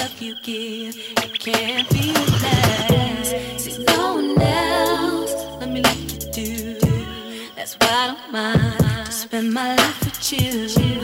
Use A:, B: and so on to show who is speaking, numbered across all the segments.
A: love
B: you give, it can't be less. See no one else, let me you. That's why I don't mind to spend my life with you.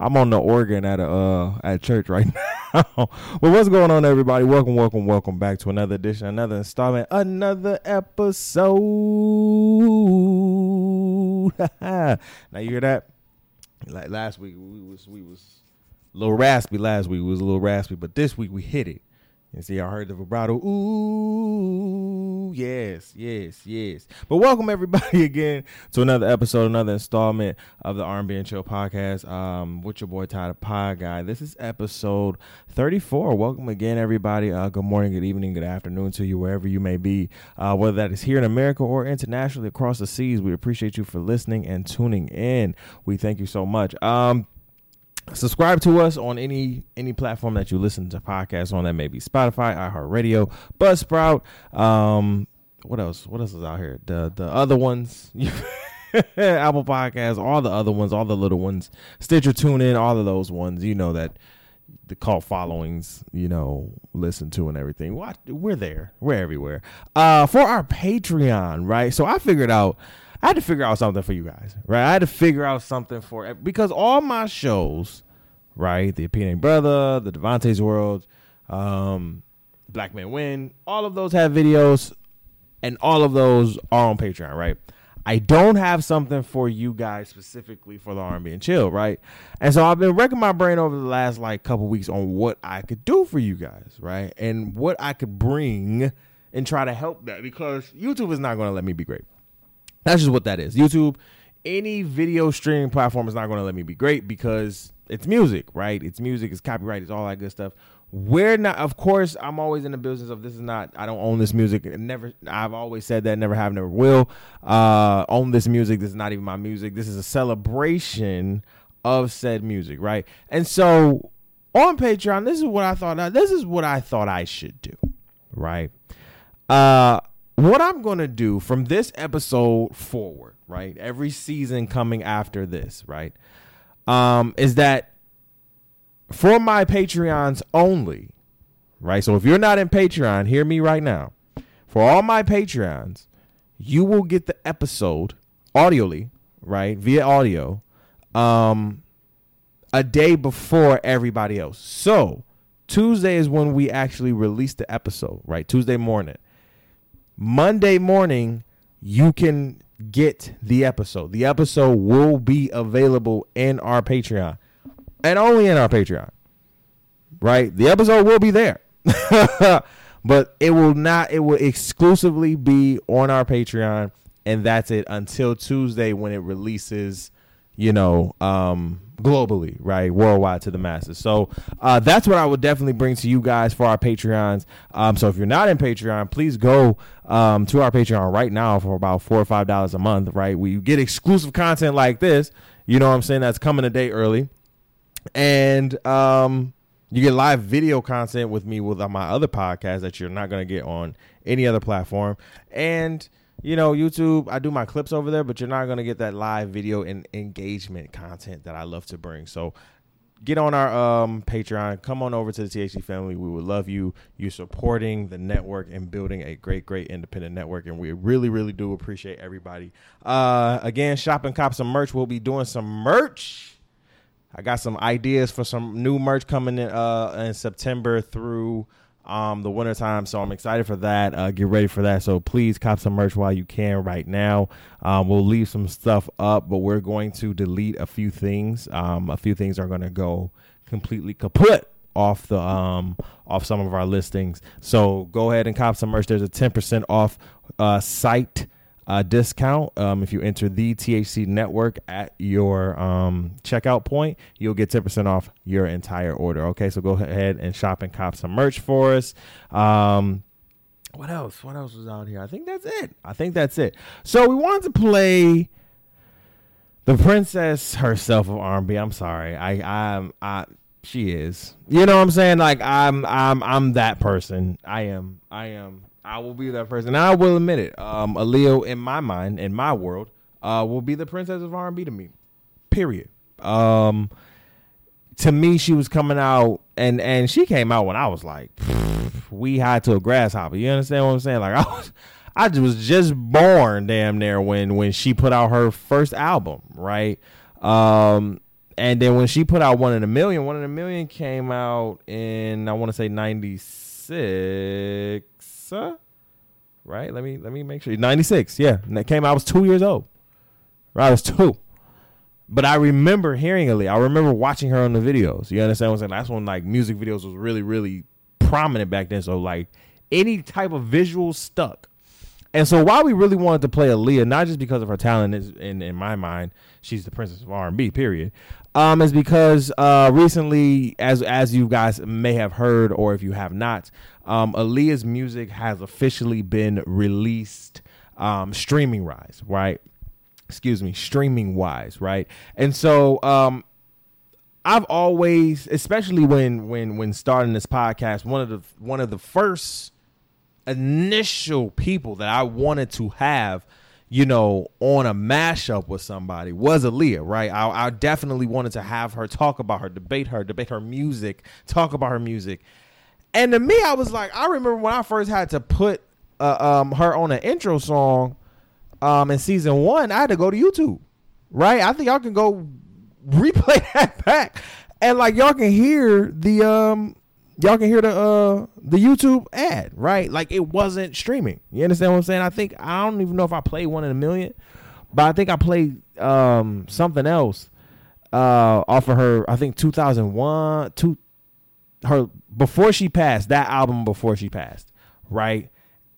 B: I'm on
C: the organ at a uh, at church right now. But what's going on, everybody? Welcome, welcome, welcome back to another edition, another installment, another episode. now you hear that? Like last week, we was we was a little raspy. Last week we was a little raspy, but this week we hit it. You see, I heard the vibrato. Ooh yes, yes, yes. But welcome everybody again to another episode, another installment of the R&B and Chill podcast. Um, with your boy Ty the Pod Guy. This is episode 34. Welcome again, everybody. Uh, good morning, good evening, good afternoon to you wherever you may be, uh, whether that is here in America or internationally across the seas. We appreciate you for listening and tuning in. We thank you so much. Um, subscribe to us on any any platform that you listen to podcasts on. That may be Spotify, iHeartRadio, Buzzsprout. Um, what else? What else is out here? The the other ones. Apple Podcasts, all the other ones, all the little ones, Stitcher, TuneIn, all of those ones. You know that the cult followings, you know, listen to and everything. What we're there, we're everywhere. Uh, for our Patreon, right? So I figured out, I had to figure out something for you guys, right? I had to figure out something for because all my shows, right? The Opinion Brother, the Devontae's World, um, Black Men Win, all of those have videos, and all of those are on Patreon, right? I don't have something for you guys specifically for the R&B and chill, right? And so I've been wrecking my brain over the last like couple weeks on what I could do for you guys, right? And what I could bring and try to help that because YouTube is not going to let me be great. That's just what that is. YouTube, any video streaming platform is not going to let me be great because it's music, right? It's music, it's copyright, it's all that good stuff. We're not of course i'm always in the business of this is not i don't own this music. Never i've always said that never have never will. Uh own this music this is not even my music. This is a celebration of said music right? And so on patreon this is what i thought this is what i thought i should do right? Uh what i'm gonna do from this episode forward right every season coming after this right um is that for my Patreons only, right? So if you're not in Patreon, hear me right now. For all my Patreons, you will get the episode audioly, right? Via audio, um, a day before everybody else. So Tuesday is when we actually release the episode, right? Tuesday morning. Monday morning, you can get the episode. The episode will be available in our Patreon and only in our Patreon. Right? The episode will be there. but it will not it will exclusively be on our Patreon and that's it until Tuesday when it releases, you know, um globally, right? Worldwide to the masses. So uh, that's what I would definitely bring to you guys for our Patreons. Um, so if you're not in Patreon, please go um, to our Patreon right now for about four or five dollars a month, right? We get exclusive content like this. You know what I'm saying? That's coming a day early and um, you get live video content with me with my other podcast that you're not going to get on any other platform. And you know, YouTube, I do my clips over there, but you're not going to get that live video and engagement content that I love to bring. So get on our um, Patreon. Come on over to the THC family. We would love you. You supporting the network and building a great, great independent network, and we really, really do appreciate everybody. Uh, again, shop and some merch. We'll be doing some merch I got some ideas for some new merch coming in uh, in September through um, the wintertime. So I'm excited for that. Uh, get ready for that. So please cop some merch while you can right now. Um, we'll leave some stuff up, but we're going to delete a few things. Um, a few things are going to go completely kaput off the um off some of our listings. So go ahead and cop some merch. There's a 10% off uh, site uh, discount. Um, if you enter the THC network at your um, checkout point, you'll get 10% off your entire order. Okay, so go ahead and shop and cop some merch for us. Um, what else? What else was out here? I think that's it. I think that's it. So we wanted to play the princess herself of R&B. I'm sorry. I I'm I she is. You know what I'm saying? Like I'm I'm I'm that person. I am. I am I will be that person. And I will admit it. Um, Aaliyah, in my mind, in my world, uh, will be the princess of R and B to me. Period. Um, to me, she was coming out, and and she came out when I was like, we high to a grasshopper. You understand what I'm saying? Like I was, I was just born, damn near when when she put out her first album, right? Um, and then when she put out One in a Million, One in a Million came out in I want to say '96 right? Let me let me make sure. 96, yeah. And that came out, I was 2 years old. Right, I was 2. But I remember hearing Aaliyah. I remember watching her on the videos. You understand what I'm saying? That's when like music videos was really really prominent back then. So like any type of visual stuck. And so why we really wanted to play Aaliyah, not just because of her talent, is in in my mind, she's the princess of R and B. Period. Um, is because uh, recently, as as you guys may have heard, or if you have not, um, Aaliyah's music has officially been released, um, streaming wise, right? Excuse me, streaming wise, right? And so, um, I've always, especially when when when starting this podcast, one of the one of the first initial people that I wanted to have, you know, on a mashup with somebody was Aaliyah, right? I, I definitely wanted to have her talk about her, debate her, debate her music, talk about her music. And to me, I was like, I remember when I first had to put uh, um, her on an intro song um, in season one, I had to go to YouTube, right? I think y'all can go replay that back, and like y'all can hear the um, y'all can hear the uh the YouTube ad, right? Like it wasn't streaming. You understand what I'm saying? I think I don't even know if I played one in a million, but I think I played um something else uh off of her. I think 2001, two her before she passed that album before she passed, right?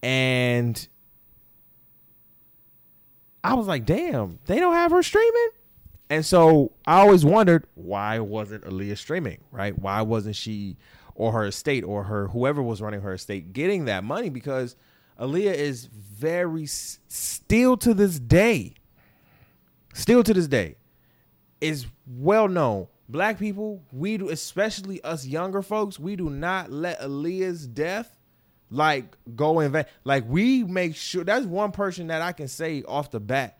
C: And I was like, damn, they don't have her streaming. And so I always wondered why wasn't Aaliyah streaming, right? Why wasn't she or her estate or her whoever was running her estate getting that money? Because Aaliyah is very still to this day, still to this day, is well known. Black people, we do, especially us younger folks, we do not let Aaliyah's death like go in vain. Like we make sure that's one person that I can say off the bat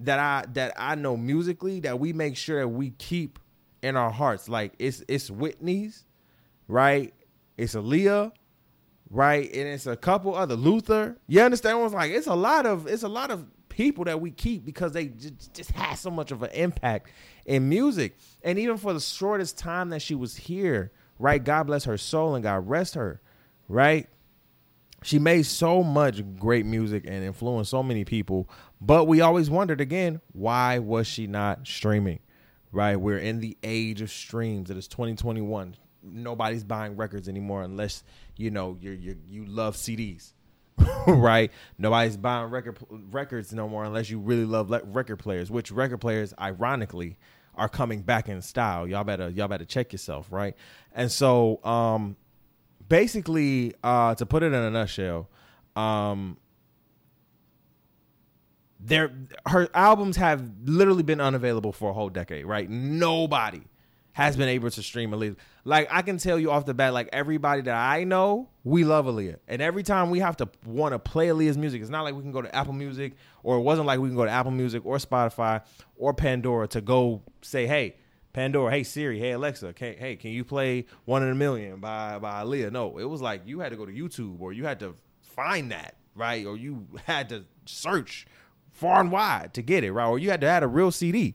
C: that I that I know musically that we make sure that we keep in our hearts. Like it's it's Whitney's, right? It's Aaliyah, right? And it's a couple other Luther. You understand what I'm like? It's a lot of it's a lot of people that we keep because they just, just had so much of an impact in music. And even for the shortest time that she was here, right? God bless her soul and God rest her, right? She made so much great music and influenced so many people, but we always wondered again, why was she not streaming? Right? We're in the age of streams. It is 2021. Nobody's buying records anymore unless you know you you you love CDs. right? Nobody's buying record records no more unless you really love le- record players, which record players ironically are coming back in style. Y'all better y'all better check yourself, right? And so um basically uh to put it in a nutshell, um there her albums have literally been unavailable for a whole decade, right? Nobody has been able to stream Aaliyah. Like I can tell you off the bat, like everybody that I know, we love Aaliyah, and every time we have to want to play Aaliyah's music, it's not like we can go to Apple Music, or it wasn't like we can go to Apple Music or Spotify or Pandora to go say, hey. Pandora, hey Siri, hey Alexa, can, hey, can you play One in a Million by by Aaliyah? No, it was like you had to go to YouTube or you had to find that, right? Or you had to search far and wide to get it, right? Or you had to add a real CD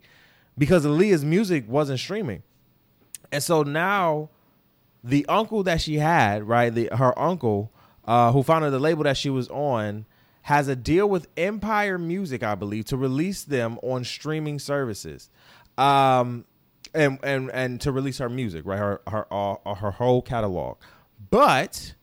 C: because Aaliyah's music wasn't streaming. And so now the uncle that she had, right, the her uncle, uh, who founded the label that she was on, has a deal with Empire Music, I believe, to release them on streaming services. Um and and and to release her music, right? Her her uh, her whole catalog. But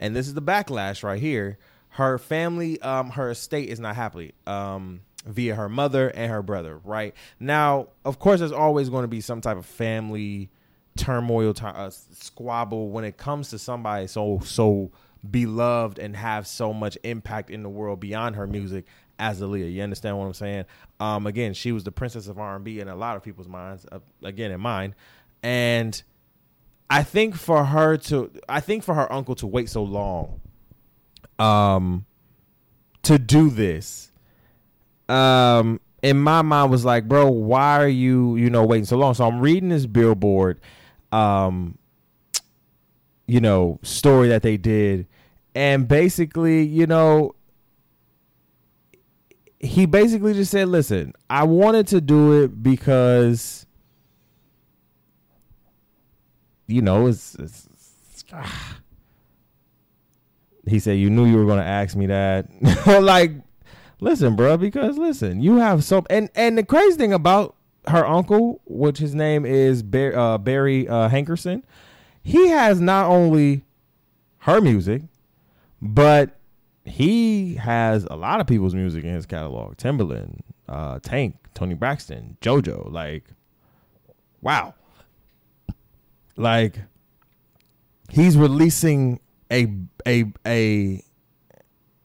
C: and this is the backlash right here. Her family, um, her estate is not happy. Um, via her mother and her brother, right? Now, of course, there's always going to be some type of family turmoil, t- uh, squabble when it comes to somebody so so beloved and have so much impact in the world beyond her music as Aaliyah. You understand what I'm saying? Um, again, she was the princess of R&B in a lot of people's minds. Uh, again, in mine, and I think for her to, I think for her uncle to wait so long, um, to do this, um, in my mind was like, bro, why are you, you know, waiting so long? So I'm reading this billboard, um, you know, story that they did, and basically, you know, he basically just said, "Listen, I wanted to do it because you know, it's, it's, it's ah." he said you knew you were going to ask me that." like, listen, bro, because listen, you have so and and the crazy thing about her uncle, which his name is Barry, uh, Barry uh, Hankerson, he has not only her music, but he has a lot of people's music in his catalog. Timbaland, uh, Tank, Toni Braxton, JoJo. Like, wow. Like, he's releasing a a a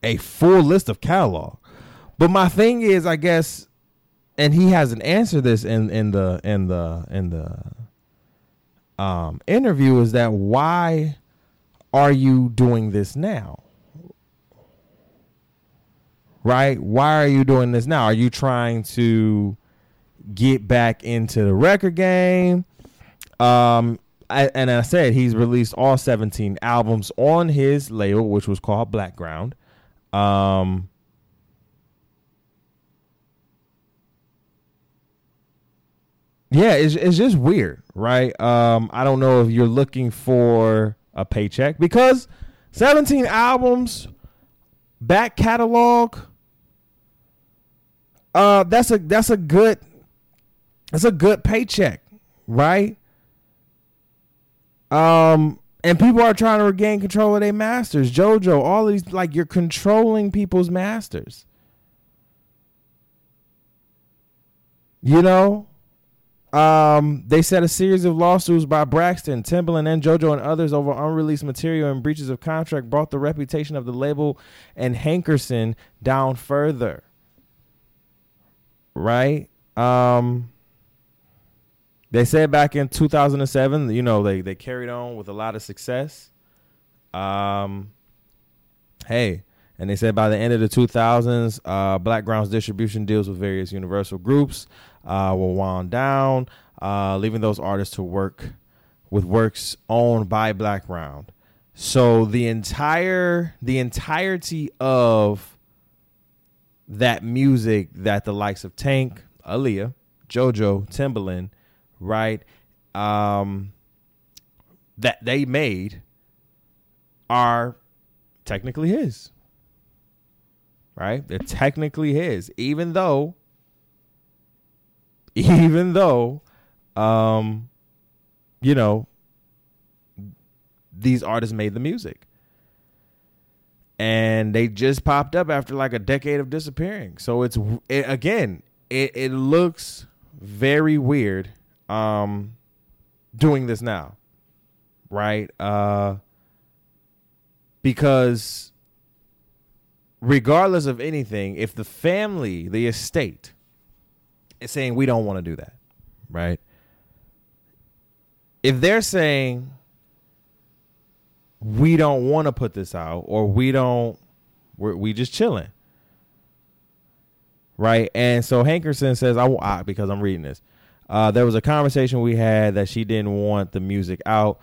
C: a full list of catalog. But my thing is, I guess, and he hasn't answered this in in the in the in the um, interview is that why are you doing this now? Right? Why are you doing this now? Are you trying to get back into the record game? Um, I, and I said he's released all 17 albums on his label, which was called Blackground. Um, yeah, it's it's just weird, right? Um, I don't know if you're looking for a paycheck because 17 albums, back catalog. Uh, that's a that's a good that's a good paycheck, right? Um, and people are trying to regain control of their masters. JoJo, all these like you're controlling people's masters. You know, um, they said a series of lawsuits by Braxton, Timbaland, and JoJo and others over unreleased material and breaches of contract brought the reputation of the label and Hankerson down further. Right? Um, they said back in 2007, you know, they they carried on with a lot of success. Um, hey, and they said by the end of the 2000s, uh, Blackground's distribution deals with various Universal groups uh, were wound down, uh, leaving those artists to work with works owned by Blackground. So the entire the entirety of that music that the likes of Tank, Aaliyah, JoJo, Timbaland, right, um, that they made are technically his. Right? They're technically his, even though even though um you know these artists made the music. And they just popped up after like a decade of disappearing. So it's it, again it, it looks very weird um doing this now right? Uh because regardless of anything if the family the estate saying we don't want to do that, right? If they're saying we don't want to put this out or we don't we're we just chilling. Right? And so Hankerson says I, I because I'm reading this. Uh, there was a conversation we had that she didn't want the music out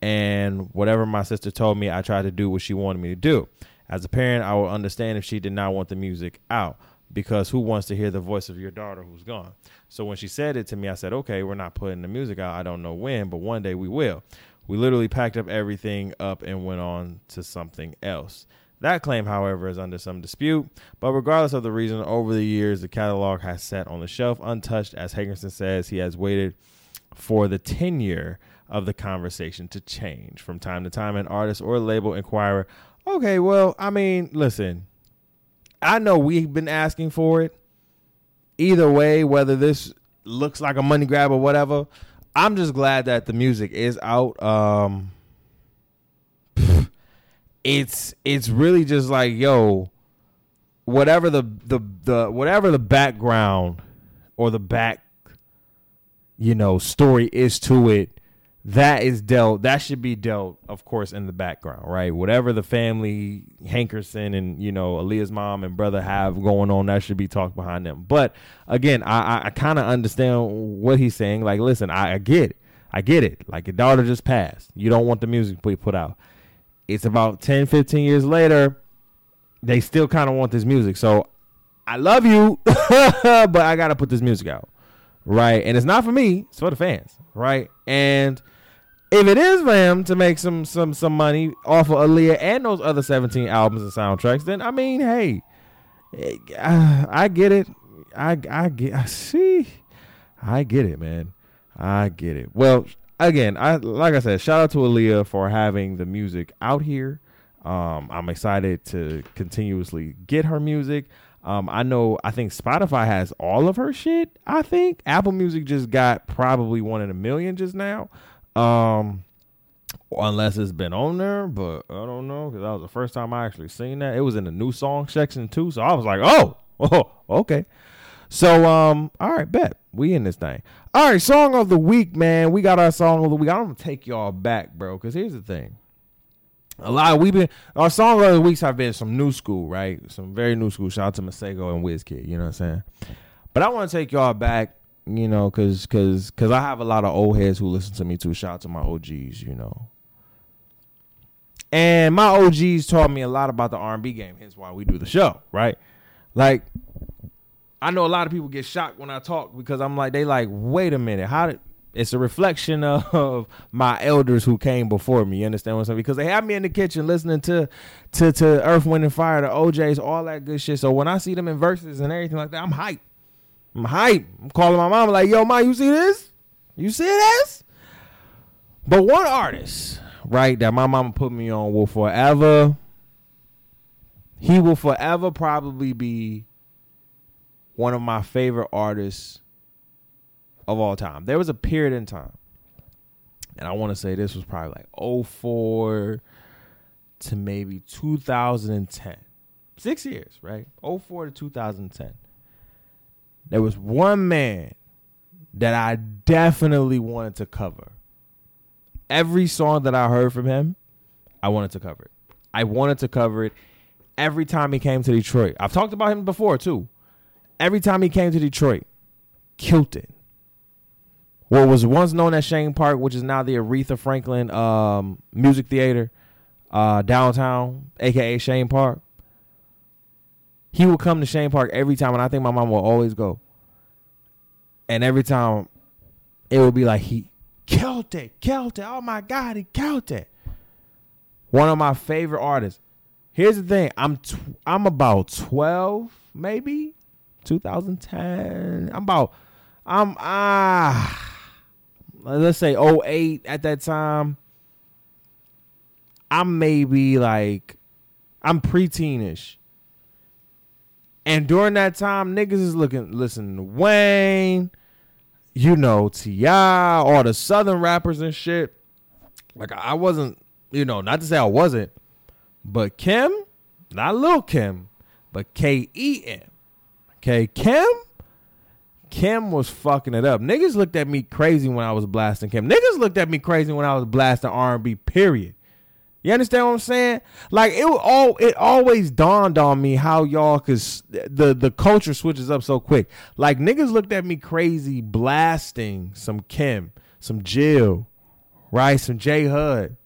C: and whatever my sister told me I tried to do what she wanted me to do. As a parent, I would understand if she did not want the music out because who wants to hear the voice of your daughter who's gone? So when she said it to me, I said, okay, we're not putting the music out. I don't know when, but one day we will. We literally packed up everything up and went on to something else. That claim, however, is under some dispute, but regardless of the reason, over the years, the catalog has sat on the shelf untouched. As Hankerson says, he has waited for the tenure of the conversation to change. From time to time, an artist or label inquirer, okay, well, I mean, listen, I know we've been asking for it. Either way, whether this looks like a money grab or whatever, I'm just glad that the music is out. Um, it's it's really just like yo, whatever the the the whatever the background or the back, you know, story is to it that is dealt that should be dealt of course in the background right? Whatever the family hankerson and you know aaliyah's mom and brother have going on that should be talked behind them. But again i i, I kind of understand what he's saying. Like listen I, I get it. I get it. Like your daughter just passed. You don't want the music put put out. It's about 10 15 years later they still kind of want this music. So i love you but i gotta put this music out right? And it's not for me. It's for the fans right? And if it is for him to make some some some money off of Aaliyah and those other 17 albums and soundtracks, then I mean, hey, I, I get it. I I get I see. I get it, man. I get it. Well, again, I like I said, shout out to Aaliyah for having the music out here. Um, I'm excited to continuously get her music. Um, I know I think Spotify has all of her shit. I think Apple Music just got probably one in a million just now. Um, unless it's been on there, but I don't know because that was the first time I actually seen that. It was in the new song section too, so I was like, oh, oh, okay. So um, all right, bet we in this thing. All right, song of the week, man. We got our song of the week. I'm gonna take y'all back, bro. Because here's the thing. A lot we've been our song of the weeks have been some new school, right? Some very new school. Shout out to Masego and Wizkid. You know what I'm saying? But I want to take y'all back, you know, because because because I have a lot of old heads who listen to me too. Shout out to my OGs, you know. And my OGs taught me a lot about the R&B game. Hence why we do the show, right? Like, I know a lot of people get shocked when I talk because I'm like, they like, wait a minute, how did? It's a reflection of my elders who came before me. You understand what I'm saying? Because they have me in the kitchen listening to to to Earth, Wind, and Fire, the O'Jays, all that good shit. So when I see them in verses and everything like that, I'm hyped. I'm hyped. I'm calling my mom like, yo, mom, you see this? You see this? But one artist, right, that my mama put me on will forever, he will forever probably be one of my favorite artists of all time. There was a period in time, and I want to say this was probably like 04 to maybe 2010. Six years, right? 04 to 2010. There was one man that I definitely wanted to cover. Every song that I heard from him, I wanted to cover it. I wanted to cover it every time he came to Detroit. I've talked about him before too. Every time he came to Detroit, killed it. What was once known as Chene Park, which is now the Aretha Franklin um, Music Theater uh, downtown, aka Chene Park. He would come to Chene Park every time, and I think my mom will always go. And every time, it would be like he killed it, killed it. Oh my God, he killed it. One of my favorite artists. Here's the thing. I'm tw- I'm about 12, maybe 2010. I'm about I'm ah let's say 08 at that time. I'm maybe like I'm preteenish. And during that time, niggas is looking listening to Wayne, you know, T.I., all the southern rappers and shit. Like I wasn't, you know, not to say I wasn't, but KEM, not Lil Kim, but K E M. Okay, KEM. KEM was fucking it up. Niggas looked at me crazy when I was blasting KEM. Niggas looked at me crazy when I was blasting R&B. Period. You understand what I'm saying? Like it all it always dawned on me how y'all cause the the culture switches up so quick. Like niggas looked at me crazy blasting some KEM, some Jill, right? Some J Hud.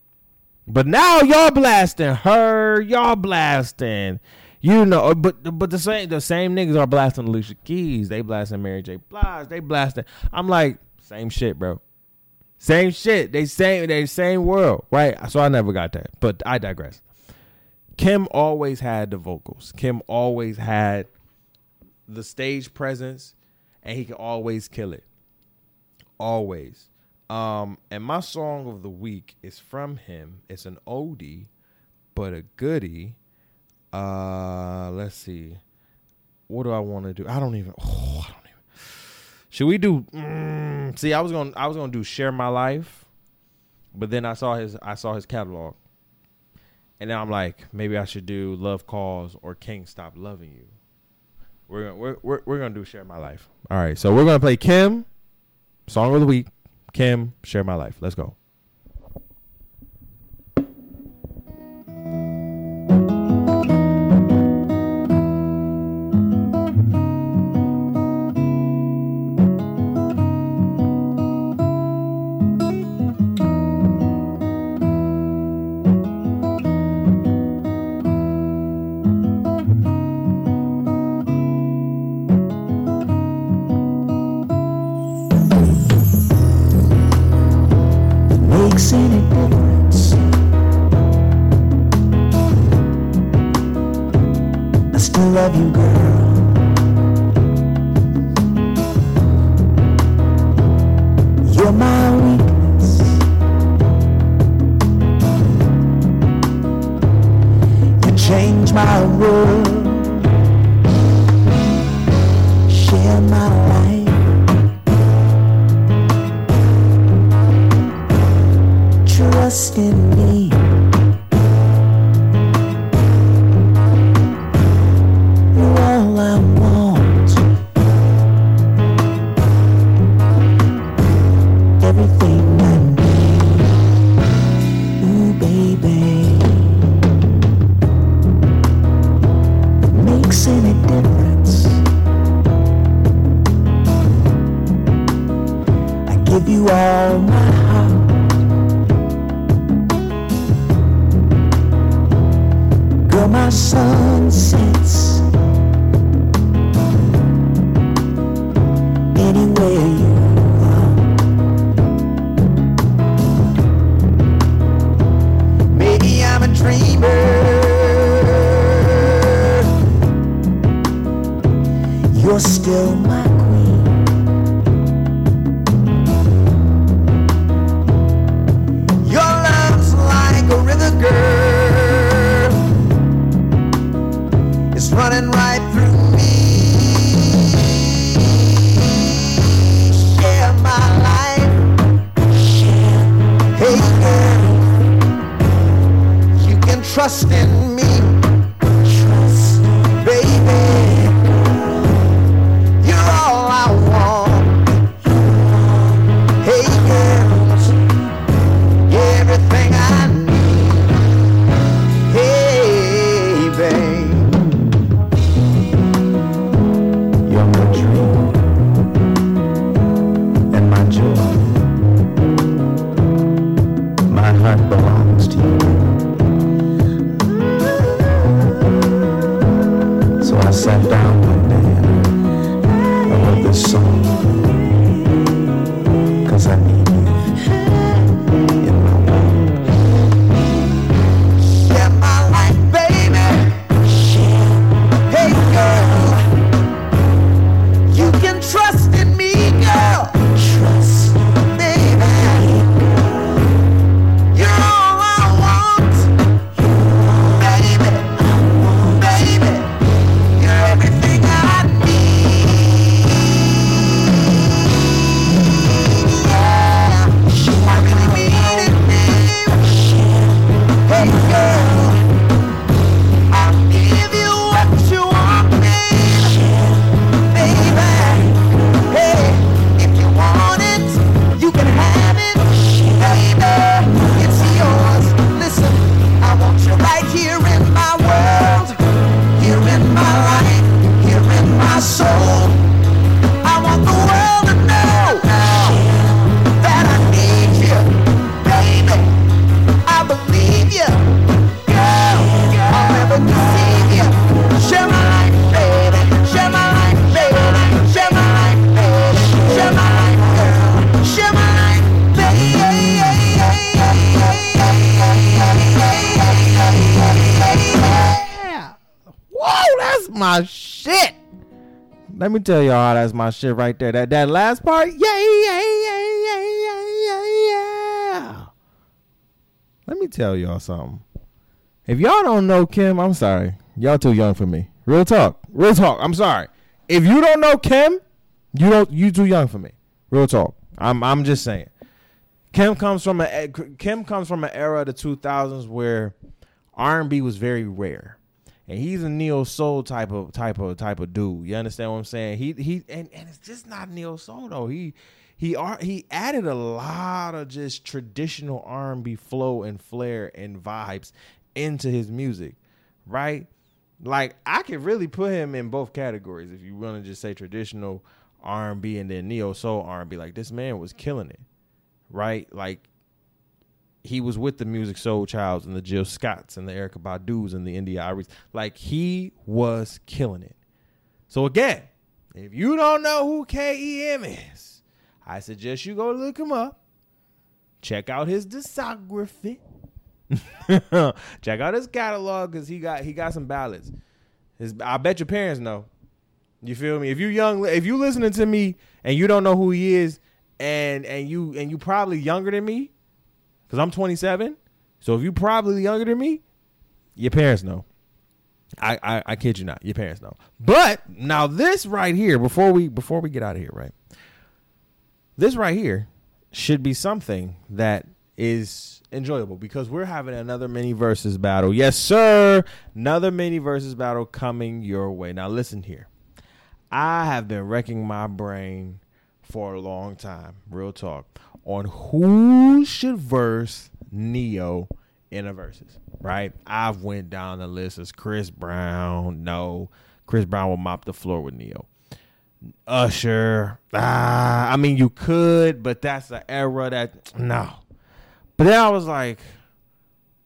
C: But now y'all blasting her, y'all blasting you know, uh, but but the same the same niggas are blasting Alicia Keys. They blasting Mary J. Blige. They blasting. I'm like same shit, bro. Same shit. They same they same world, right? So I never got that. But I digress. KEM always had the vocals. KEM always had the stage presence, and he could always kill it. Always. Um, and my song of the week is from him. It's an oldie, but a goodie. Uh, let's see. What do I want to do? I don't even. Oh, I don't even. Should we do? Mm, see, I was gonna. I was gonna do share my life, but then I saw his. I saw his catalog, and then I'm like, maybe I should do love calls or can't stop loving you. We're gonna we're, we're we're gonna do share my life. All right, so we're gonna play KEM, song of the week. KEM, share my life. Let's go.
D: You're me
C: tell y'all that's my shit right there. That that last part, yeah, yeah, yeah, yeah, yeah, yeah, yeah. Let me tell y'all something. If y'all don't know KEM, I'm sorry. Y'all too young for me. Real talk. Real talk. I'm sorry. If you don't know KEM, you don't you too young for me. Real talk. I'm I'm just saying. KEM comes from a KEM comes from an era of the 2000s where R&B was very rare. And he's a neo soul type of type of type of dude. You understand what I'm saying? He he and, and it's just not neo soul though. He he are he added a lot of just traditional R&B flow and flair and vibes into his music, right? Like I could really put him in both categories if you want to just say traditional R&B and then neo soul R&B. Like this man was killing it, right? Like he was with the Musiq Soulchilds and the Jill Scotts and the Erykah Badu's and the India.Aries. Like he was killing it. So again, if you don't know who KEM is, I suggest you go look him up. Check out his discography. Check out his catalog because he got he got some ballads. His I bet your parents know. You feel me? If you young, if you listening to me and you don't know who he is, and and you and you probably younger than me, because I'm 27. So if you're probably younger than me, your parents know. I, I I kid you not, your parents know. But now this right here, before we before we get out of here, right? This right here should be something that is enjoyable because we're having another mini versus battle. Yes, sir. Another mini versus battle coming your way. Now listen here. I have been wrecking my brain for a long time, real talk, on who should verse Ne-Yo in a versus, right? I've went down the list as Chris Brown. No, Chris Brown will mop the floor with Ne-Yo. Usher. Ah, I mean, you could, but that's an era that no. But then I was like,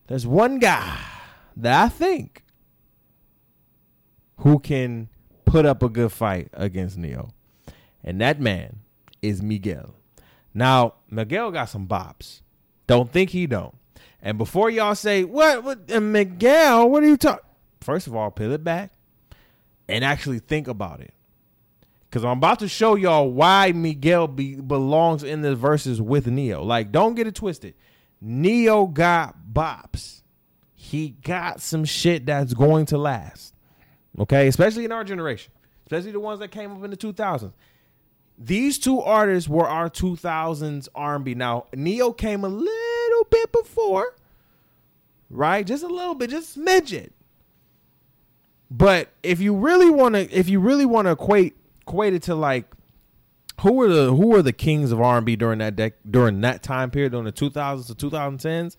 C: there's one guy that I think who can put up a good fight against Ne-Yo. And that man is Miguel. Now, Miguel got some bops. Don't think he don't. And before y'all say, what, what Miguel, what are you talking? First of all, peel it back and actually think about it. Because I'm about to show y'all why Miguel be, belongs in the verses with Ne-Yo. Like, don't get it twisted. Ne-Yo got bops. He got some shit that's going to last. Okay, especially in our generation, especially the ones that came up in the 2000s. These two artists were our 2000s R&B. Now, Ne-Yo came a little bit before, right? Just a little bit, just smidget. But if you really want to, if you really want to equate equate it to like who were the who were the kings of R and B during that dec- during that time period during the 2000s to 2010s.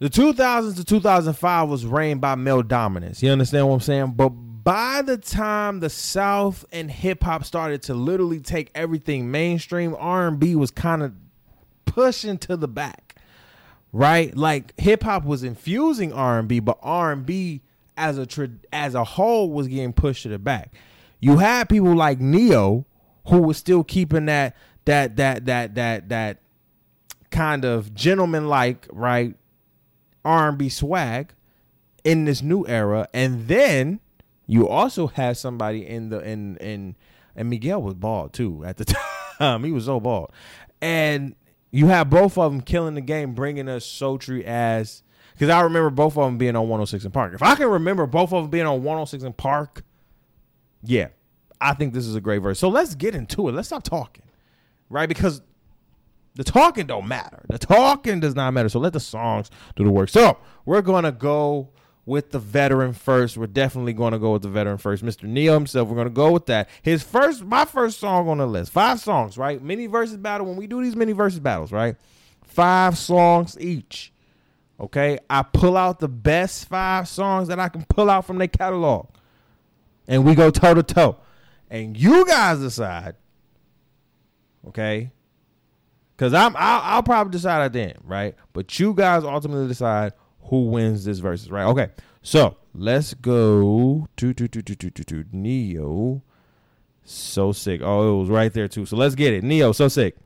C: The 2000s to 2005 was reigned by male dominance. You understand what I'm saying? But by the time the South and hip hop started to literally take everything mainstream, R&B was kind of pushing to the back. Right? Like hip hop was infusing R&B, but R&B as a tra- as a whole was getting pushed to the back. You had people like Ne-Yo who was still keeping that that that that that that kind of gentleman like, right? R&B swag in this new era and then you also had somebody in the in in and Miguel was bald too at the time. he was so bald. And you have both of them killing the game, bringing us sultry as because I remember both of them being on 106 in Park. If I can remember both of them being on 106 in Park, yeah, I think this is a great verse. So let's get into it. Let's stop talking, right? Because the talking don't matter. The talking does not matter. So let the songs do the work. So we're gonna go with the veteran first. We're definitely gonna go with the veteran first. Mr. Ne-Yo himself. We're gonna go with that. His first, my first song on the list. Five songs, right? Mini versus battle. When we do these mini versus battles, right? Five songs each. Okay, I pull out the best five songs that I can pull out from their catalog, and we go toe to toe, and you guys decide. Okay, because I'm I'll, I'll probably decide at the end, right? But you guys ultimately decide who wins this versus, right? Okay, so let's go to to to to to to, to Ne-Yo. So sick. Oh, it was right there too. So let's get it. Ne-Yo, so sick.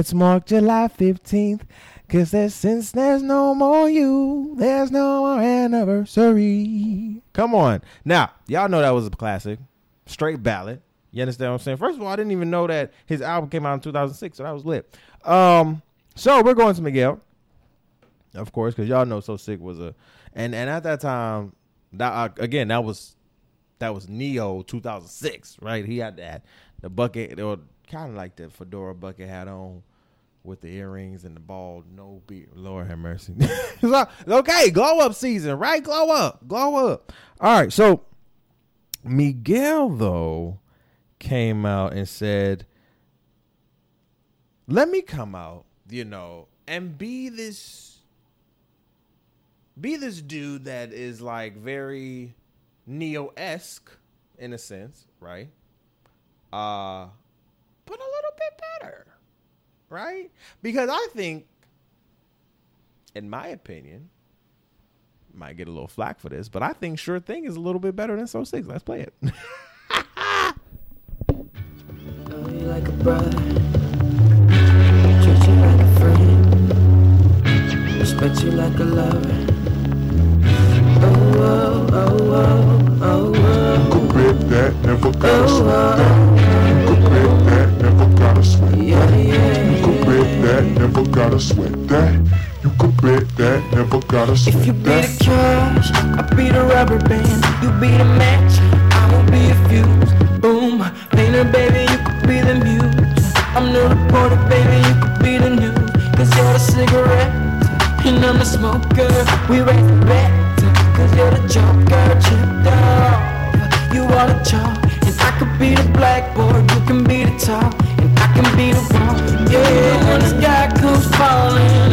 C: That's marked July 15th. Cause there's, since there's no more you, there's no more anniversary. Come on. Now, y'all know that was a classic. Straight ballad. You understand what I'm saying? First of all, I didn't even know that his album came out in 2006, so that was lit. Um, so we're going to Miguel, of course, because y'all know So Sick was a, and and at that time, that uh, again, that was that was Ne-Yo 2006, right? He had that the bucket or kind of like the fedora bucket hat on with the earrings and the bald no beard. Lord have mercy. Okay, glow up season, right? Glow up, glow up. All right, so Miguel though came out and said, "Let me come out, you know, and be this." Be this dude that is like very Ne-Yo esque in a sense, right? Uh, but a little bit better, right? Because I think, in my opinion, might get a little flack for this, but I think Sure Thing is a little bit better than So Sick. Let's play it.
A: Love you like a brother. Treat you like a friend. Respect you like a lover. Oh, oh, oh, oh, oh, oh.
E: could bet that, never gotta sweat that. Gotta sweat that. You could bet that, never gotta
A: If you
E: sweat
A: be the
E: that.
A: cash, I be the rubber band. You be the match, I will be a fuse. Boom, later, baby, you could be the muse. I'm the reporter, baby, you could be the news. Cause you're the cigarette, and I'm the smoker. We raise the bet, cause you're the joker, chipped off. You are the chalk, and I could be the blackboard, you can be the top, and I can be the wall. Yeah, when the sky comes falling,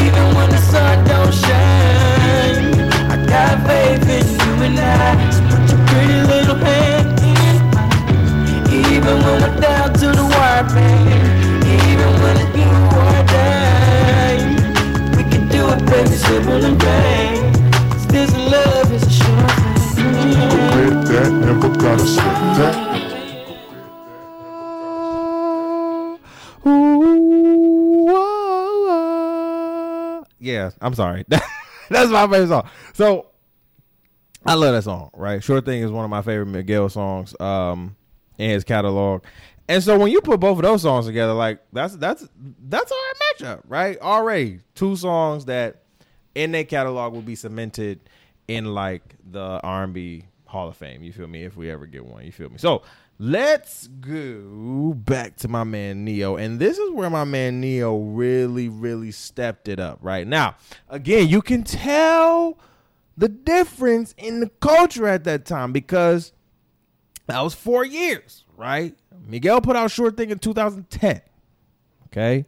A: even when the sun don't shine, I got faith in you and I. So put your pretty little hand in mine, even when we're down to the wire, man. Even when it's you or die, we can do it, baby, simple and plain. This love is a sure thing.
E: You that, never gotta sweat that.
C: Yeah, I'm sorry. That's my favorite song. So I love that song, right? Sure Thing is one of my favorite Miguel songs um in his catalog. And so when you put both of those songs together, like that's that's that's our matchup, right? Already two songs that in their catalog will be cemented in like the R&B Hall of Fame. You feel me? If we ever get one, you feel me? So let's go back to my man Ne-Yo, and this is where my man Ne-Yo really, really stepped it up. Right now, again, you can tell the difference in the culture at that time because that was four years, right? Miguel put out Sure Thing in 2010. Okay.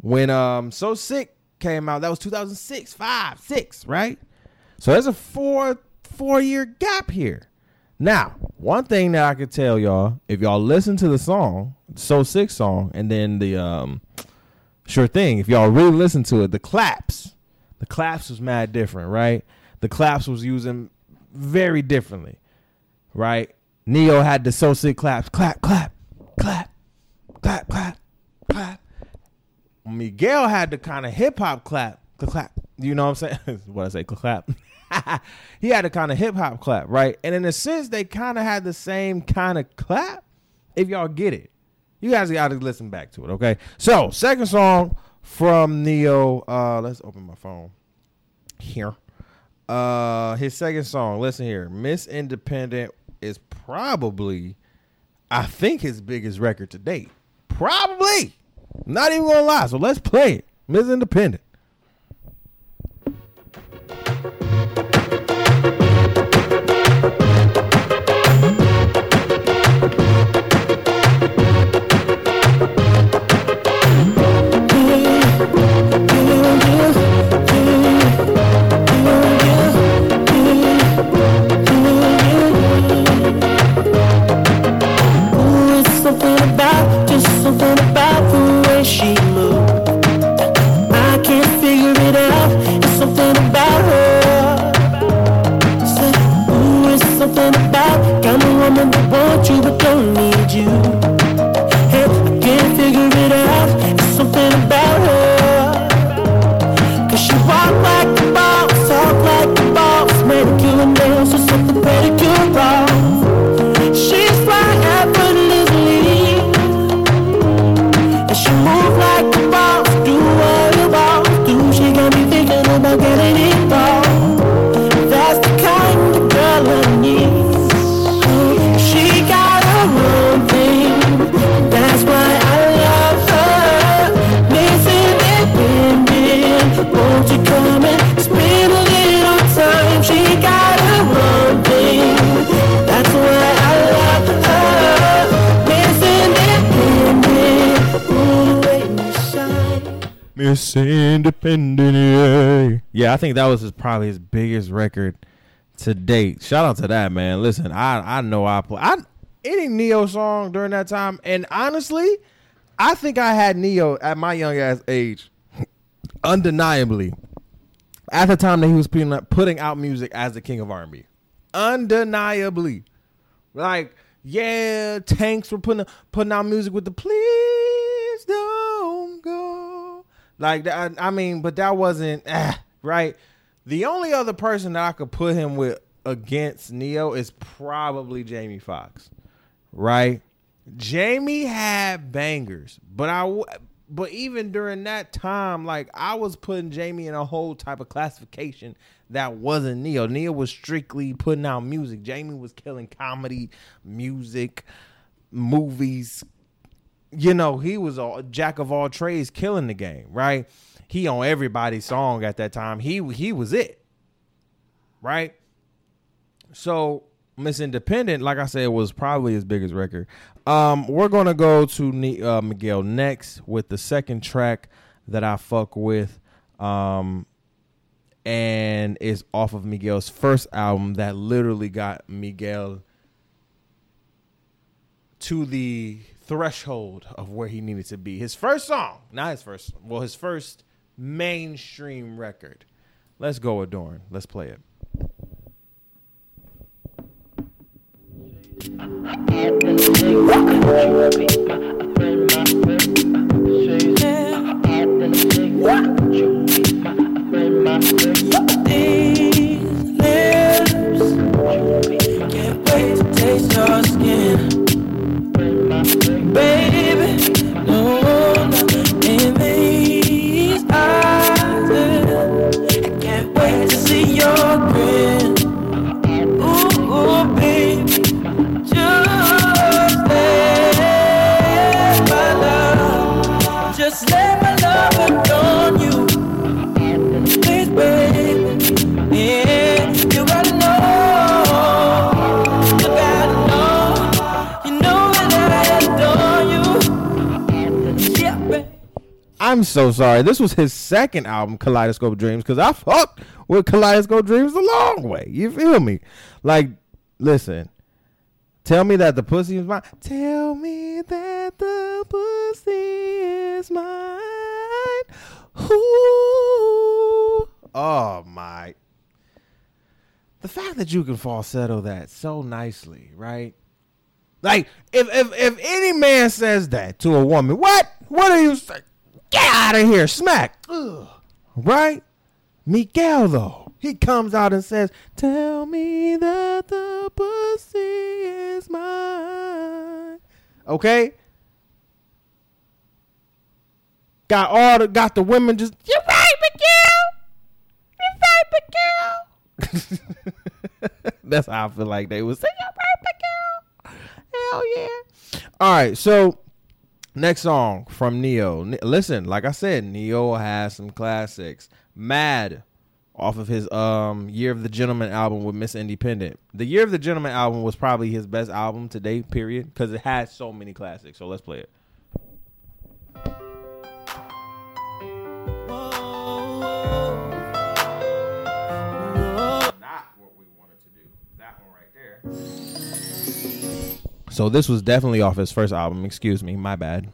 C: When um So Sick came out, that was 2006, five, six, right? So there's a four four year gap here. Now, one thing that I could tell y'all, if y'all listen to the song, So Sick song, and then the um Sure Thing, if y'all really listen to it, the claps, the claps was mad different, right? The claps was using very differently, right? Ne-Yo had the so sick claps, clap, clap, clap, clap, clap, clap. Miguel had the kind of hip hop clap, clap, clap. You know what I'm saying? what I say, clap. he had a kind of hip hop clap, right? And in a sense, they kind of had the same kind of clap. If y'all get it, you guys got to listen back to it, okay? So, second song from Ne-Yo. Uh, let's open my phone here. Uh, his second song. Listen here, Miss Independent is probably, I think, his biggest record to date. Probably. Not even gonna lie. So let's play it. Miss Independent.
A: 就不 shine
C: Independent. Yeah. I think that was his, probably his biggest record to date. Shout out to that man. Listen, I I know I play. I any Ne-Yo song during that time. And honestly, I think I had Ne-Yo at my young ass age, undeniably, at the time that he was putting out, music as the king of R&B, undeniably. Like, yeah, tanks were putting putting out music with the please. Like that, I mean, but that wasn't ah, right. The only other person that I could put him with against Ne-Yo is probably Jamie Foxx, right? Jamie had bangers, but I but even during that time, like I was putting Jamie in a whole type of classification that wasn't Ne-Yo. Ne-Yo was strictly putting out music. Jamie was killing comedy, music, movies. You know, he was a jack of all trades, killing the game. Right? He on everybody's song at that time. He he was it. Right? So Miss Independent, like I said, was probably his biggest record. Um, we're gonna go to uh, Miguel next with the second track that I fuck with, um, and is off of Miguel's first album that literally got Miguel to the threshold of where he needed to be. His first song, not his first, well, his first mainstream record. Let's go, Adorn. Let's play it.
A: Your skin,
C: so sorry. This was his second album, Kaleidoscope Dreams, because I fucked with Kaleidoscope Dreams a long way. You feel me? Like, listen. Tell me that the pussy is mine. Tell me that the pussy is mine. Ooh. Oh my. The fact that you can falsetto that so nicely, right? Like, if if if any man says that to a woman, what? What are you saying? Get out of here, smack. Ugh. Right? Miguel though, he comes out and says, "Tell me that the pussy is mine." Okay. Got all the got the women just you're right, Miguel. You're right, Miguel. That's how I feel like they would say, "You're right, Miguel." Hell yeah. All right, so next song from Ne-Yo. Listen, like I said, Ne-Yo has some classics. Mad off of his um Year of the Gentleman album with Miss Independent. The Year of the Gentleman album was probably his best album to date, period, because it has so many classics. So let's play it. So this was definitely off his first album. Excuse me, my bad.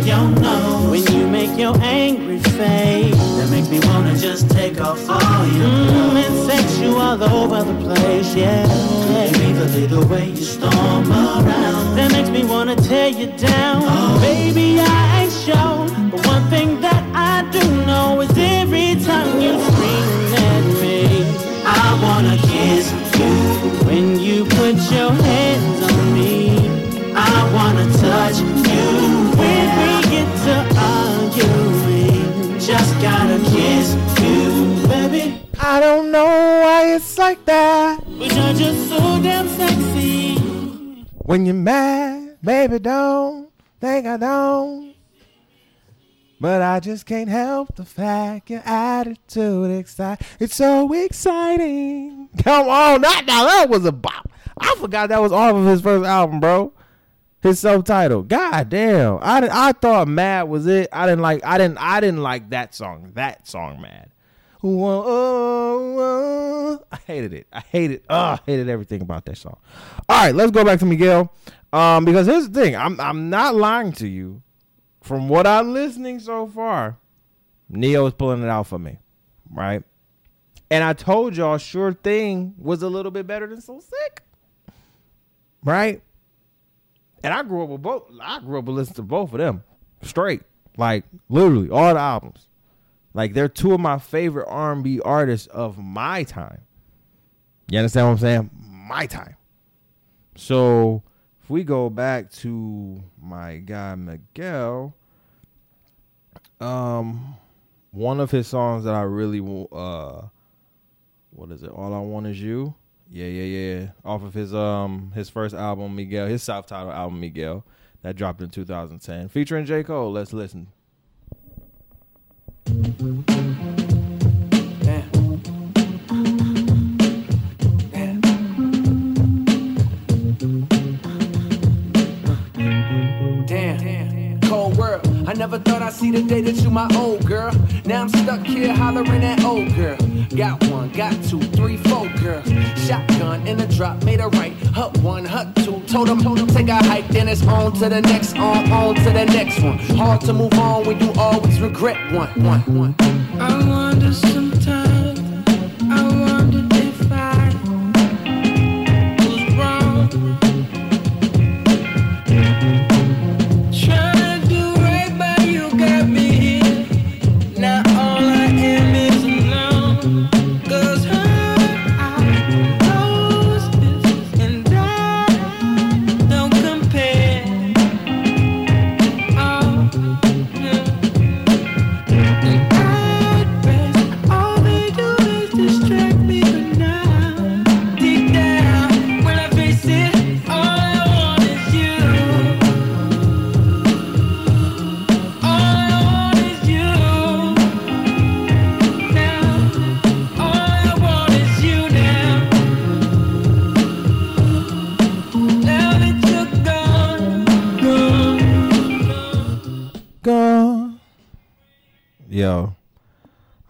A: Over your nose when you make your angry face? That makes me wanna just take off all your mm, and you
F: all over the place, yeah. Even the way you storm around, that makes me wanna tear you down. When you're
C: mad, baby, don't think I don't. But I just can't help the fact your attitude excite. It's so exciting. Come on, that now that was a bop. I forgot that was off of his first album, bro. His subtitle. God damn. I I thought Mad was it. I didn't like. I didn't. I didn't like that song. That song, Mad. Whoa, oh, oh. I hated it. I hated. Uh, I hated everything about that song. All right, let's go back to Miguel. Um, because here's the thing. I'm I'm not lying to you. From what I'm listening so far, Ne-Yo is pulling it out for me, right? And I told y'all, Sure Thing was a little bit better than So Sick, right? And I grew up with both. I grew up listening to both of them straight, like literally all the albums. Like they're two of my favorite R&B artists of my time. You understand what I'm saying? My time. So if we go back to my guy Miguel, um, one of his songs that I really uh, what is it? All I Want Is You. Yeah, yeah, yeah. Off of his um his first album, Miguel, his self-titled album, Miguel, that dropped in 2010, featuring J Cole. Let's listen.
G: Damn. Cold world. I never thought I'd see the day that you my old girl. Now I'm stuck here hollering at old girl. Got one, got two, three, four girl. Shotgun in a drop, made a right. Hut one, hut two. Told him, told him, take a hike, then it's on to the next, on, on to the next one. Hard to move on when you always regret one, one, one.
F: I wonder sometimes,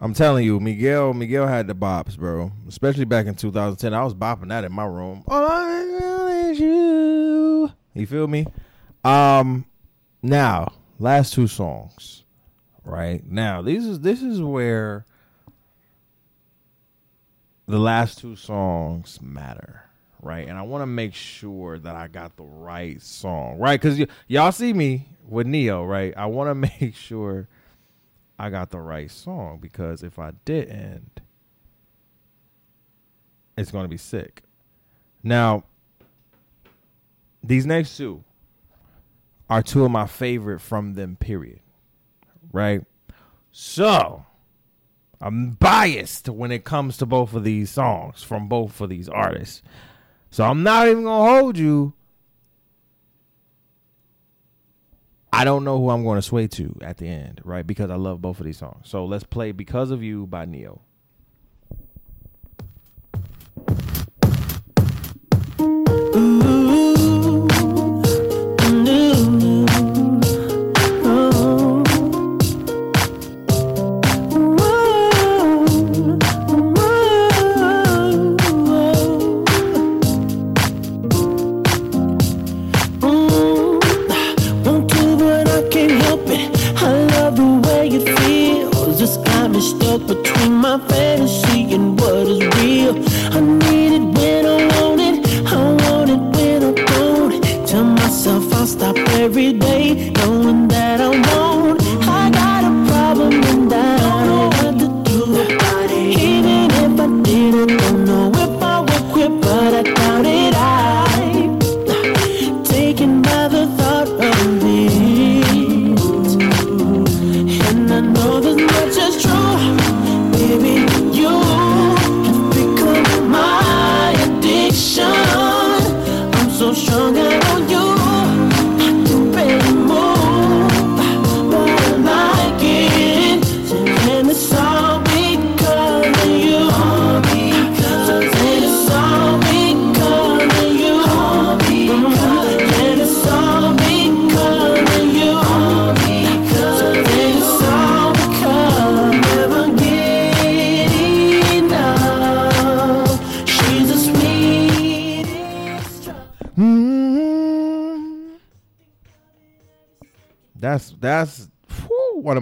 C: I'm telling you, Miguel, Miguel had the bops, bro. Especially back in 2010, I was bopping that in my room. All I want is you. You feel me? Um, now last two songs, right now. This is this is where the last two songs matter, right? And I want to make sure that I got the right song, right? Because y- y'all see me with Ne-Yo, right? I want to make sure I got the right song because if I didn't, it's going to be sick. Now, these next two are two of my favorite from them, period. Right? So, I'm biased when it comes to both of these songs from both of these artists. So I'm not even gonna hold you. I don't know who I'm going to sway to at the end, right? Because I love both of these songs. So let's play "Because of You" by
F: Ne-Yo.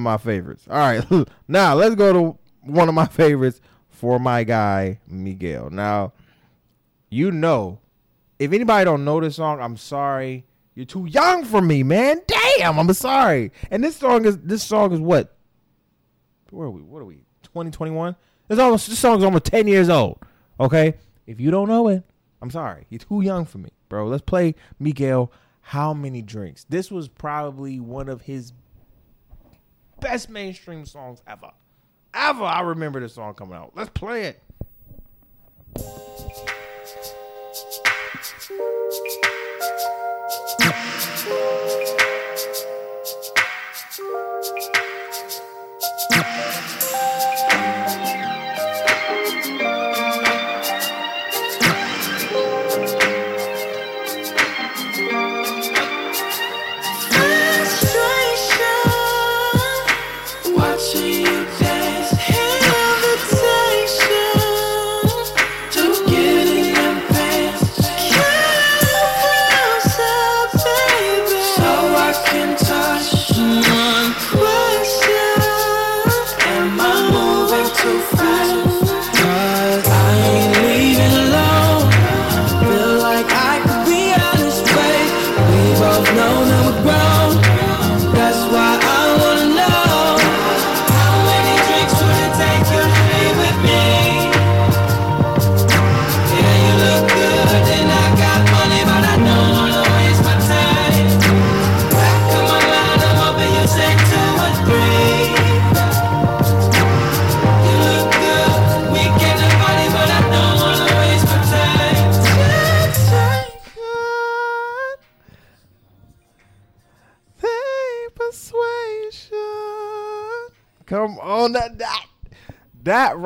F: My
C: favorites. All right, now let's go to one of my favorites for my guy Miguel. Now, you know, if anybody don't know this song, I'm sorry. You're too young for me, man. Damn, I'm sorry. And this song is this song is what? Where are we? What are we? 2021. This almost this song is almost 10 years old. Okay, if you don't know it, I'm sorry. You're too young for me, bro. Let's play Miguel. How many drinks? This was probably one of his best mainstream songs ever. Ever. I remember this song coming out. Let's play it.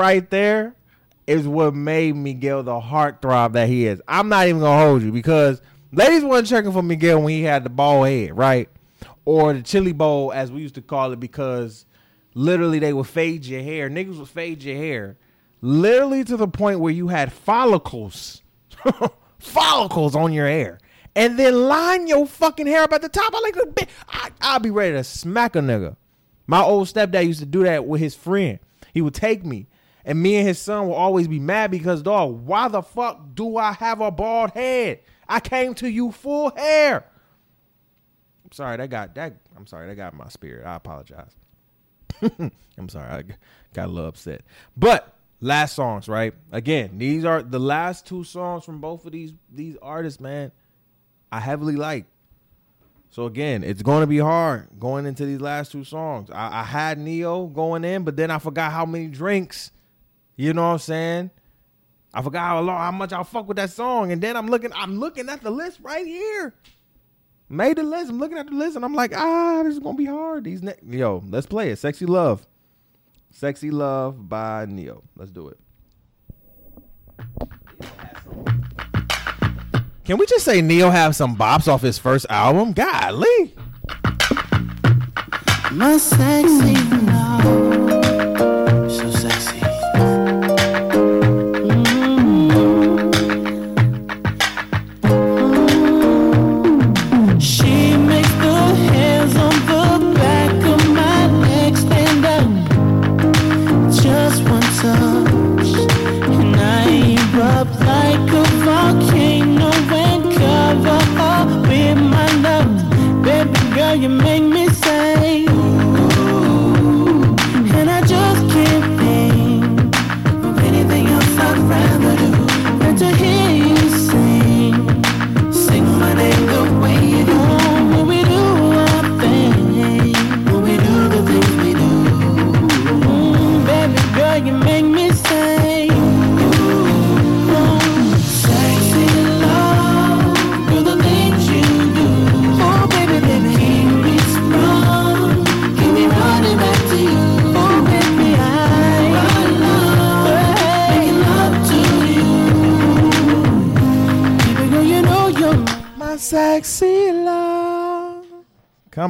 C: right there is what made Miguel the heartthrob that he is. I'm not even gonna hold you because ladies wasn't checking for Miguel when he had the ball head, right? Or the chili bowl, as we used to call it, because literally they would fade your hair. Niggas would fade your hair, literally to the point where you had follicles, follicles on your hair, and then line your fucking hair up at the top. I like the bit. I, I'll be ready to smack a nigga. My old stepdad used to do that with his friend. He would take me, and me and his son will always be mad because, dog, why the fuck do I have a bald head? I came to you full hair. I'm sorry, that got that. I'm sorry, that got my spirit. I apologize. I'm sorry, I got a little upset. But last songs, right? Again, these are the last two songs from both of these these artists, man. I heavily like. So again, it's going to be hard going into these last two songs. I, I had Ne-Yo going in, but then I forgot how many drinks. You know what I'm saying? I forgot how long, how much I fuck with that song, and then I'm looking, I'm looking at the list right here. Made the list. I'm looking at the list, and I'm like, ah, this is gonna be hard. These ne- yo, let's play it. Sexy Love, Sexy Love by Ne-Yo. Let's do it. Can we just say Ne-Yo have some bops off his first album? Golly.
F: My sexy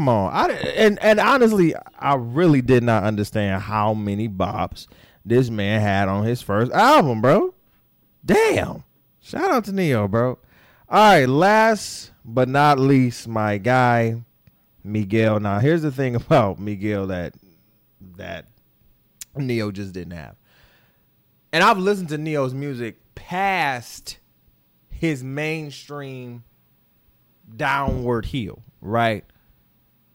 C: Come on. I and and honestly, I really did not understand how many bops this man had on his first album, bro. Damn. Shout out to Ne-Yo, bro. All right, last but not least, my guy Miguel. Now, here's the thing about Miguel that that Ne-Yo just didn't have. And I've listened to Ne-Yo's music past his mainstream downward heel, right?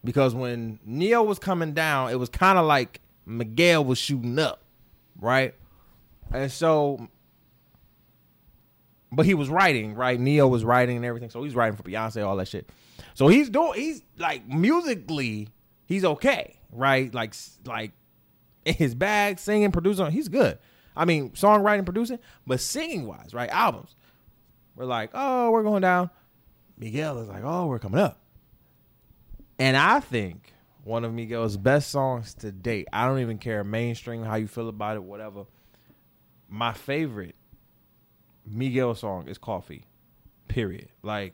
C: Because when Ne-Yo was coming down, it was kind of like Miguel was shooting up, right? And so, but he was writing, right? Ne-Yo was writing and everything, so he's writing for Beyonce, all that shit. So he's doing, he's like musically, he's okay, right? Like, like in his bag, singing, producing, he's good. I mean, songwriting, producing, but singing wise, right? Albums, we're like, oh, we're going down. Miguel is like, oh, we're coming up. And I think one of Miguel's best songs to date. I don't even care mainstream how you feel about it, whatever. My favorite Miguel song is Coffee. Period. Like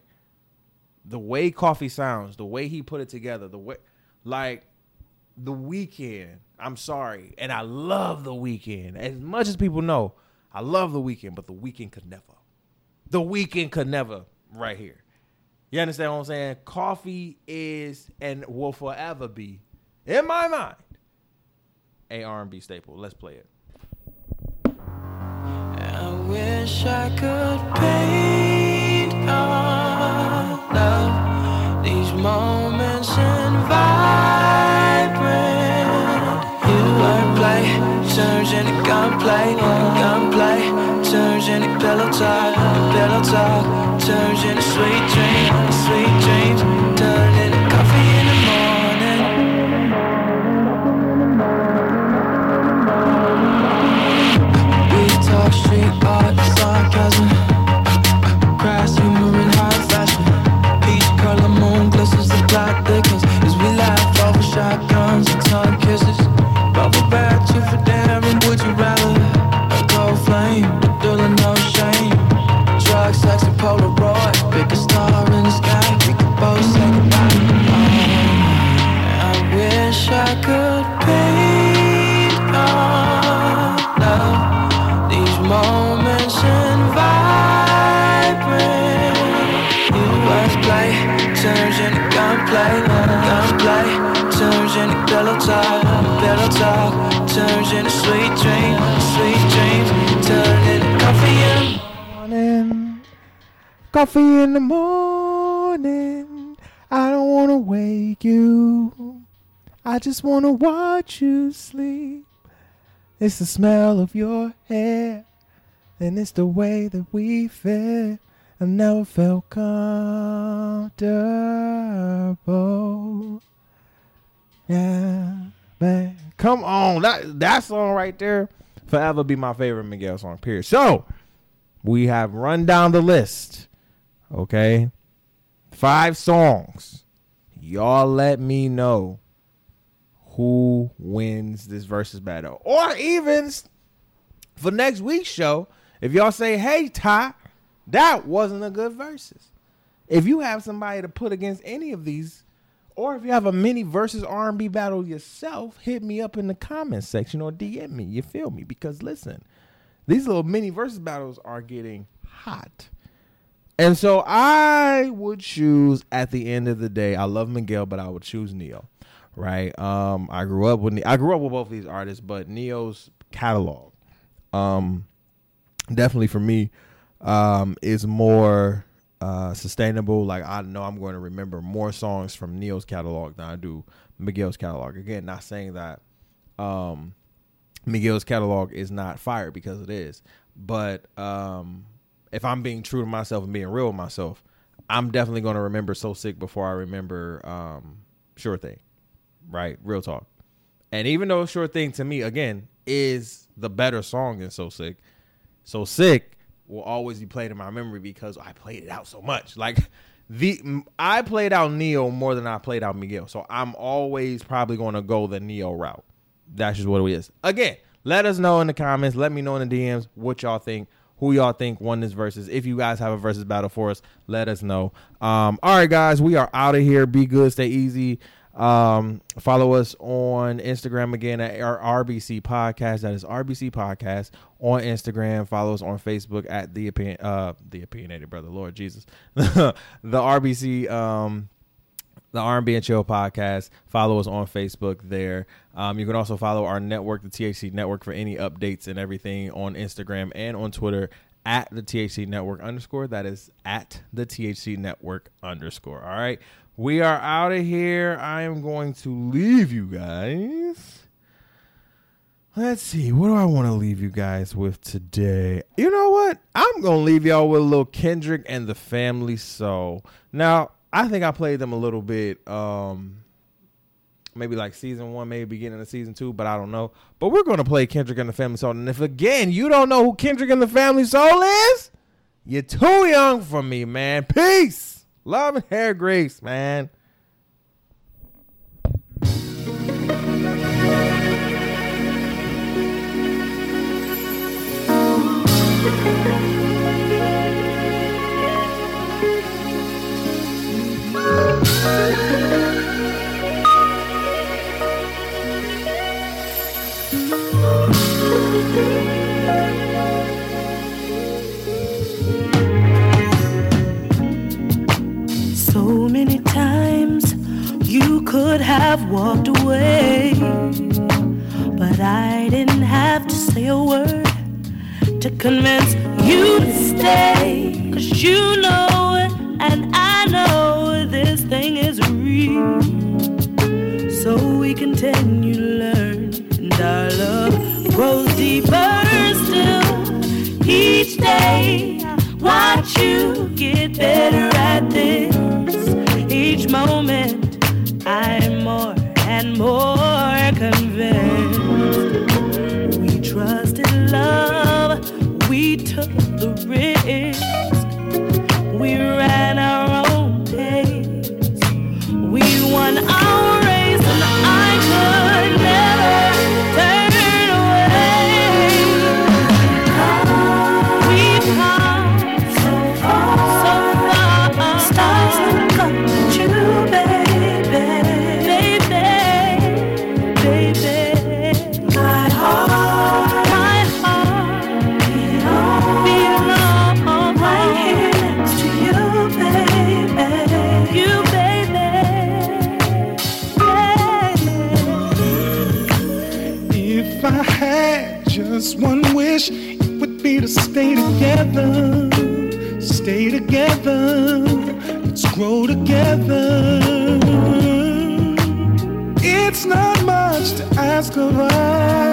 C: the way Coffee sounds, the way he put it together, the way like the Weeknd. I'm sorry, and I love the Weeknd as much as people know. I love the Weeknd, but the Weeknd could never. The Weeknd could never. Right here. You understand what I'm saying? Coffee is and will forever be, in my mind, a R&B staple. Let's play it.
A: I wish I could paint all of these moments vibrant. You into gunplay, gunplay turns into pillow talk, pillow talk turns into sweet dreams, sweet dreams turn into coffee in the morning. We talk street art, sarcasm, crass humor in high fashion. Peach color moon glistens the plot thickens as we laugh over shotguns and tongue kisses. Gunplay, gunplay turns into pillow talk, pillow talk turns into sweet dreams, sweet dreams turn into coffee and
C: morning. Coffee in the morning. I don't want to wake you. I just want to watch you sleep. It's the smell of your hair. And it's the way that we feel. I never felt comfortable. Yeah, man. Come on. That that song right there forever be my favorite Miguel song, period. So we have run down the list. Okay. Five songs. Y'all let me know who wins this versus battle. Or even for next week's show, if y'all say, hey Ty, that wasn't a good versus. If you have somebody to put against any of these, or if you have a mini versus R&B battle yourself, hit me up in the comments section or DM me. You feel me? Because listen, these little mini versus battles are getting hot. And so I would choose at the end of the day. I love Miguel, but I would choose Ne-Yo. Right? Um, I grew up with I grew up with both of these artists, but Ne-Yo's catalog, um, definitely for me, um, is more uh sustainable. Like I know I'm going to remember more songs from Ne-Yo's catalog than I do Miguel's catalog. Again, not saying that um Miguel's catalog is not fire because it is. But um if I'm being true to myself and being real with myself, I'm definitely going to remember So Sick before I remember um Sure Thing. Right? Real talk. And even though Sure Thing to me again is the better song than So Sick, So Sick will always be played in my memory because I played it out so much. Like the I played out Ne-Yo more than I played out Miguel. So I'm always probably going to go the Ne-Yo route. That's just what it is. Again, let us know in the comments. Let me know in the DMs what y'all think. Who y'all think won this versus? If you guys have a versus battle for us, let us know. Um, all right, guys, we are out of here. Be good, stay easy. Um, follow us on Instagram again at our RBC Podcast. That is RBC Podcast on Instagram. Follow us on Facebook at the opinion, uh, the opinionated brother. Lord Jesus, the RBC um the R&B and Chill podcast. Follow us on Facebook there. Um, you can also follow our network, the THC Network, for any updates and everything on Instagram and on Twitter at the THC Network underscore. That is at the THC Network underscore. All right. We are out of here. I am going to leave you guys. Let's see. What do I want to leave you guys with today? You know what? I'm going to leave y'all with a little Kindred and the Family Soul. Now, I think I played them a little bit, um, maybe like season one, maybe beginning of season two, but I don't know. But we're going to play Kindred and the Family Soul. And if again you don't know who Kindred and the Family Soul is, you're too young for me, man. Peace. Love and hair grease, man.
B: Could have walked away, but I didn't have to say a word to convince you to stay. Cause you know it, and I know this thing is real. So we continue to learn, and our love grows deeper still each day. Watch you get better more
H: much to